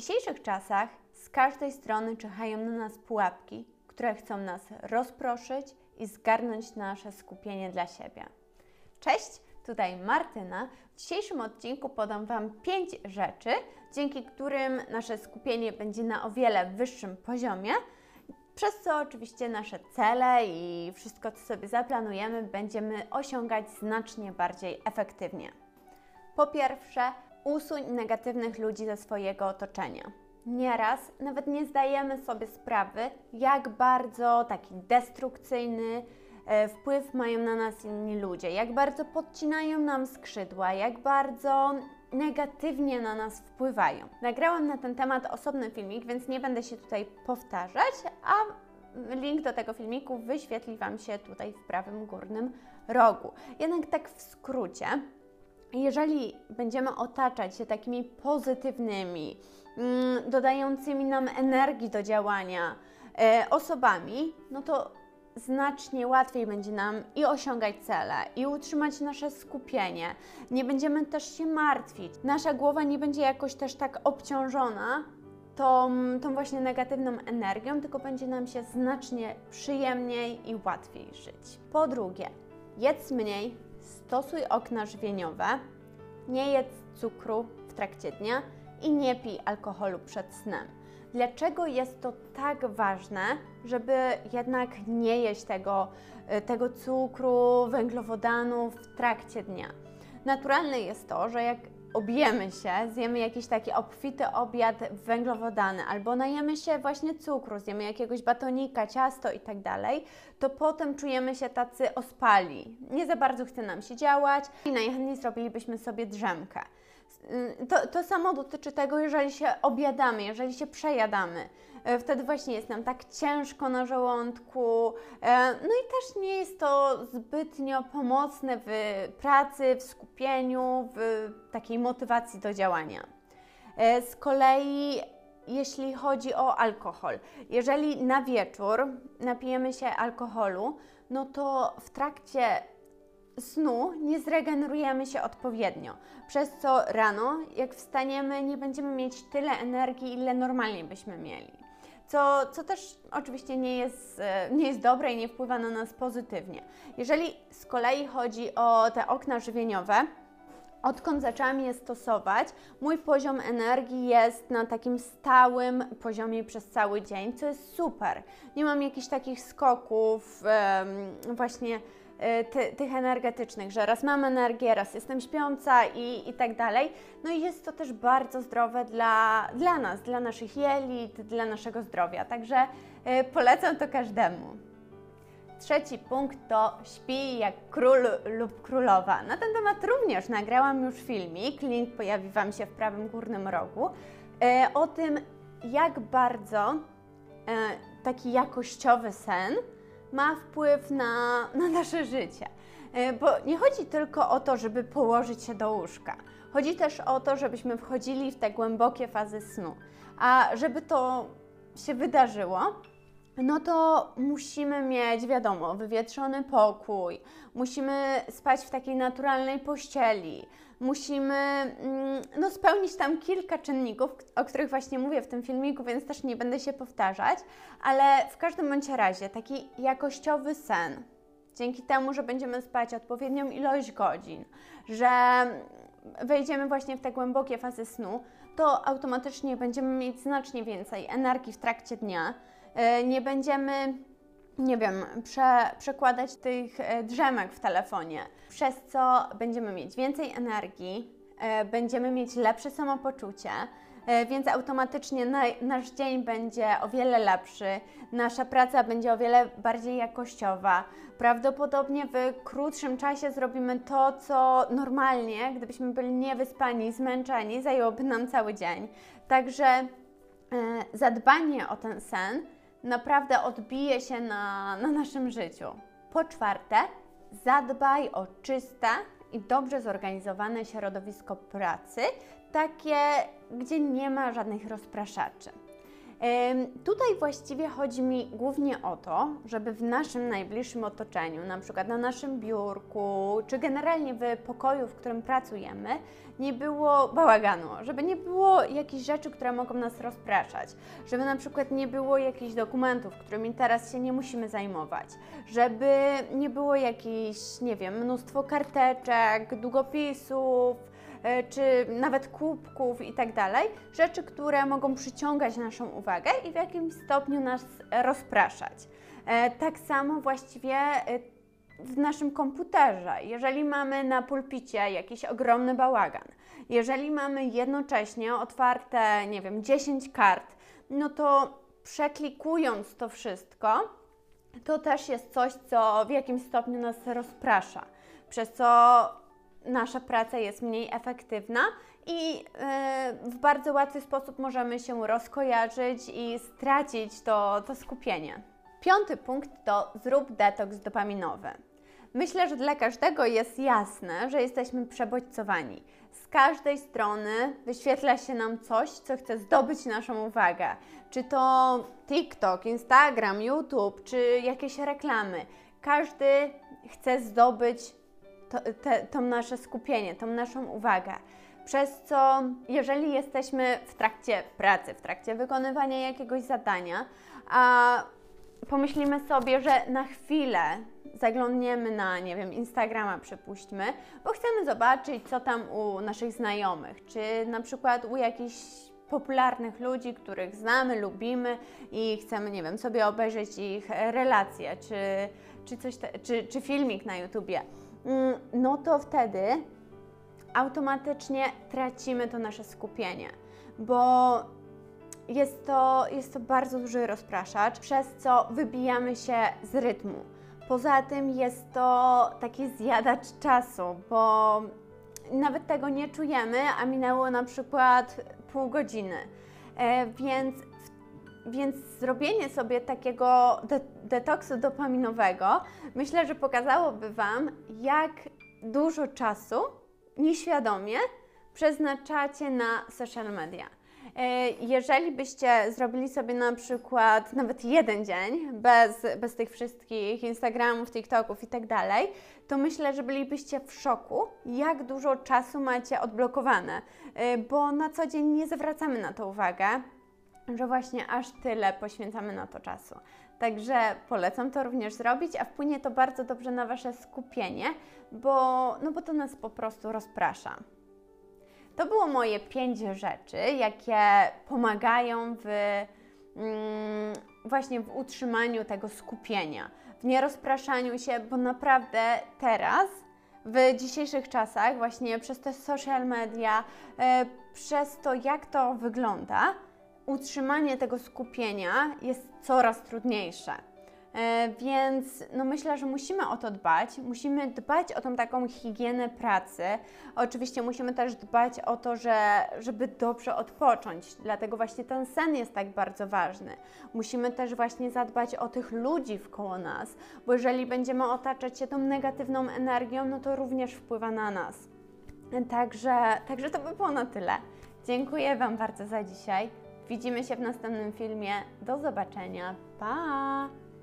dzisiejszych czasach z każdej strony czyhają na nas pułapki, które chcą nas rozproszyć i zgarnąć nasze skupienie dla siebie. Cześć, tutaj Martyna. W dzisiejszym odcinku podam Wam 5 rzeczy, dzięki którym nasze skupienie będzie na o wiele wyższym poziomie, przez co oczywiście nasze cele i wszystko, co sobie zaplanujemy, będziemy osiągać znacznie bardziej efektywnie. Po pierwsze, usuń negatywnych ludzi ze swojego otoczenia. Nieraz nawet nie zdajemy sobie sprawy, jak bardzo taki destrukcyjny e, wpływ mają na nas inni ludzie, jak bardzo podcinają nam skrzydła, jak bardzo negatywnie na nas wpływają. Nagrałam na ten temat osobny filmik, więc nie będę się tutaj powtarzać, a link do tego filmiku wyświetli Wam się tutaj w prawym górnym rogu. Jednak tak w skrócie, jeżeli będziemy otaczać się takimi pozytywnymi, mm, dodającymi nam energii do działania e, osobami, no to znacznie łatwiej będzie nam i osiągać cele, i utrzymać nasze skupienie. Nie będziemy też się martwić. Nasza głowa nie będzie jakoś też tak obciążona tą, tą właśnie negatywną energią, tylko będzie nam się znacznie przyjemniej i łatwiej żyć. Po drugie, jedz mniej, stosuj okna żywieniowe, nie jedz cukru w trakcie dnia i nie pij alkoholu przed snem. Dlaczego jest to tak ważne, żeby jednak nie jeść tego, y, tego cukru, węglowodanów w trakcie dnia? Naturalne jest to, że jak objemy się, zjemy jakiś taki obfity obiad węglowodany, albo najemy się właśnie cukru, zjemy jakiegoś batonika, ciasto i tak dalej, to potem czujemy się tacy ospali. Nie za bardzo chce nam się działać i najchętniej zrobilibyśmy sobie drzemkę. To, to samo dotyczy tego, jeżeli się obiadamy, jeżeli się przejadamy. E, wtedy właśnie jest nam tak ciężko na żołądku. E, no i też nie jest to zbytnio pomocne w pracy, w skupieniu, w takiej motywacji do działania. E, z kolei jeśli chodzi o alkohol. Jeżeli na wieczór napijemy się alkoholu, no to w trakcie snu nie zregenerujemy się odpowiednio, przez co rano, jak wstaniemy, nie będziemy mieć tyle energii, ile normalnie byśmy mieli. Co, co też oczywiście nie jest, e, nie jest dobre i nie wpływa na nas pozytywnie. Jeżeli z kolei chodzi o te okna żywieniowe, Odkąd zaczęłam je stosować, mój poziom energii jest na takim stałym poziomie przez cały dzień, co jest super. Nie mam jakichś takich skoków, właśnie ty, tych energetycznych, że raz mam energię, raz jestem śpiąca i, i tak dalej. No i jest to też bardzo zdrowe dla, dla nas, dla naszych jelit, dla naszego zdrowia. Także y, polecam to każdemu. Trzeci punkt to śpi jak król lub królowa. Na ten temat również nagrałam już filmik, link pojawi Wam się w prawym górnym rogu, y, o tym, jak bardzo taki jakościowy sen ma wpływ na, na nasze życie. E, bo nie chodzi tylko o to, żeby położyć się do łóżka. Chodzi też o to, żebyśmy wchodzili w te głębokie fazy snu. A żeby to się wydarzyło, no to musimy mieć, wiadomo, wywietrzony pokój, musimy spać w takiej naturalnej pościeli, musimy mm, no, spełnić tam kilka czynników, o których właśnie mówię w tym filmiku, więc też nie będę się powtarzać, ale w każdym bądź razie taki jakościowy sen, dzięki temu, że będziemy spać odpowiednią ilość godzin, że wejdziemy właśnie w te głębokie fazy snu, to automatycznie będziemy mieć znacznie więcej energii w trakcie dnia, e, nie będziemy nie wiem, prze, przekładać tych e, drzemek w telefonie, przez co będziemy mieć więcej energii, e, będziemy mieć lepsze samopoczucie, e, więc automatycznie na, nasz dzień będzie o wiele lepszy, nasza praca będzie o wiele bardziej jakościowa. Prawdopodobnie w krótszym czasie zrobimy to, co normalnie, gdybyśmy byli niewyspani, zmęczeni, zajęłoby nam cały dzień. Także zadbanie o ten sen naprawdę odbije się na, na naszym życiu. Po czwarte, zadbaj o czyste i dobrze zorganizowane środowisko pracy, takie, gdzie nie ma żadnych rozpraszaczy. Tutaj właściwie chodzi mi głównie o to, żeby w naszym najbliższym otoczeniu, na przykład na naszym biurku, czy generalnie w pokoju, w którym pracujemy, nie było bałaganu, żeby nie było jakichś rzeczy, które mogą nas rozpraszać, żeby na przykład nie było jakichś dokumentów, którymi teraz się nie musimy zajmować, żeby nie było jakichś, nie wiem, mnóstwo karteczek, długopisów, czy nawet kubków i tak dalej, rzeczy, które mogą przyciągać naszą uwagę i w jakimś stopniu nas rozpraszać. E, tak samo właściwie e, w naszym komputerze, jeżeli mamy na pulpicie jakiś ogromny bałagan, jeżeli mamy jednocześnie otwarte, nie wiem, 10 kart, no to przeklikując to wszystko, to też jest coś, co w jakimś stopniu nas rozprasza, przez co nasza praca jest mniej efektywna i e, w bardzo łatwy sposób możemy się rozkojarzyć i stracić to, to skupienie. Piąty punkt to zrób detoks dopaminowy. Myślę, że dla każdego jest jasne, że jesteśmy przebodźcowani. Z każdej strony wyświetla się nam coś, co chce zdobyć naszą uwagę. Czy to TikTok, Instagram, YouTube, czy jakieś reklamy. Każdy chce zdobyć to, te, to nasze skupienie, tą naszą uwagę. Przez co, jeżeli jesteśmy w trakcie pracy, w trakcie wykonywania jakiegoś zadania, a pomyślimy sobie, że na chwilę zaglądniemy na, nie wiem, Instagrama, przypuśćmy, bo chcemy zobaczyć, co tam u naszych znajomych, czy na przykład u jakichś popularnych ludzi, których znamy, lubimy i chcemy, nie wiem, sobie obejrzeć ich relacje, czy, czy, coś te, czy, czy filmik na YouTubie no to wtedy automatycznie tracimy to nasze skupienie, bo jest to, jest to bardzo duży rozpraszacz, przez co wybijamy się z rytmu. Poza tym jest to taki zjadacz czasu, bo nawet tego nie czujemy, a minęło na przykład pół godziny. E, więc więc zrobienie sobie takiego de detoksu dopaminowego myślę, że pokazałoby Wam, jak dużo czasu nieświadomie przeznaczacie na social media. E, jeżeli byście zrobili sobie na przykład nawet jeden dzień bez, bez tych wszystkich Instagramów, TikToków i tak dalej, to myślę, że bylibyście w szoku, jak dużo czasu macie odblokowane, e, bo na co dzień nie zwracamy na to uwagę że właśnie aż tyle poświęcamy na to czasu. Także polecam to również zrobić, a wpłynie to bardzo dobrze na Wasze skupienie, bo, no bo to nas po prostu rozprasza. To było moje pięć rzeczy, jakie pomagają w, mm, właśnie w utrzymaniu tego skupienia, w nierozpraszaniu się, bo naprawdę teraz w dzisiejszych czasach, właśnie przez te social media, e, przez to, jak to wygląda, utrzymanie tego skupienia jest coraz trudniejsze. E, więc no myślę, że musimy o to dbać. Musimy dbać o tą taką higienę pracy. Oczywiście musimy też dbać o to, że, żeby dobrze odpocząć. Dlatego właśnie ten sen jest tak bardzo ważny. Musimy też właśnie zadbać o tych ludzi wkoło nas, bo jeżeli będziemy otaczać się tą negatywną energią, no to również wpływa na nas. Także, także to by było na tyle. Dziękuję Wam bardzo za dzisiaj. Widzimy się w następnym filmie. Do zobaczenia. Pa!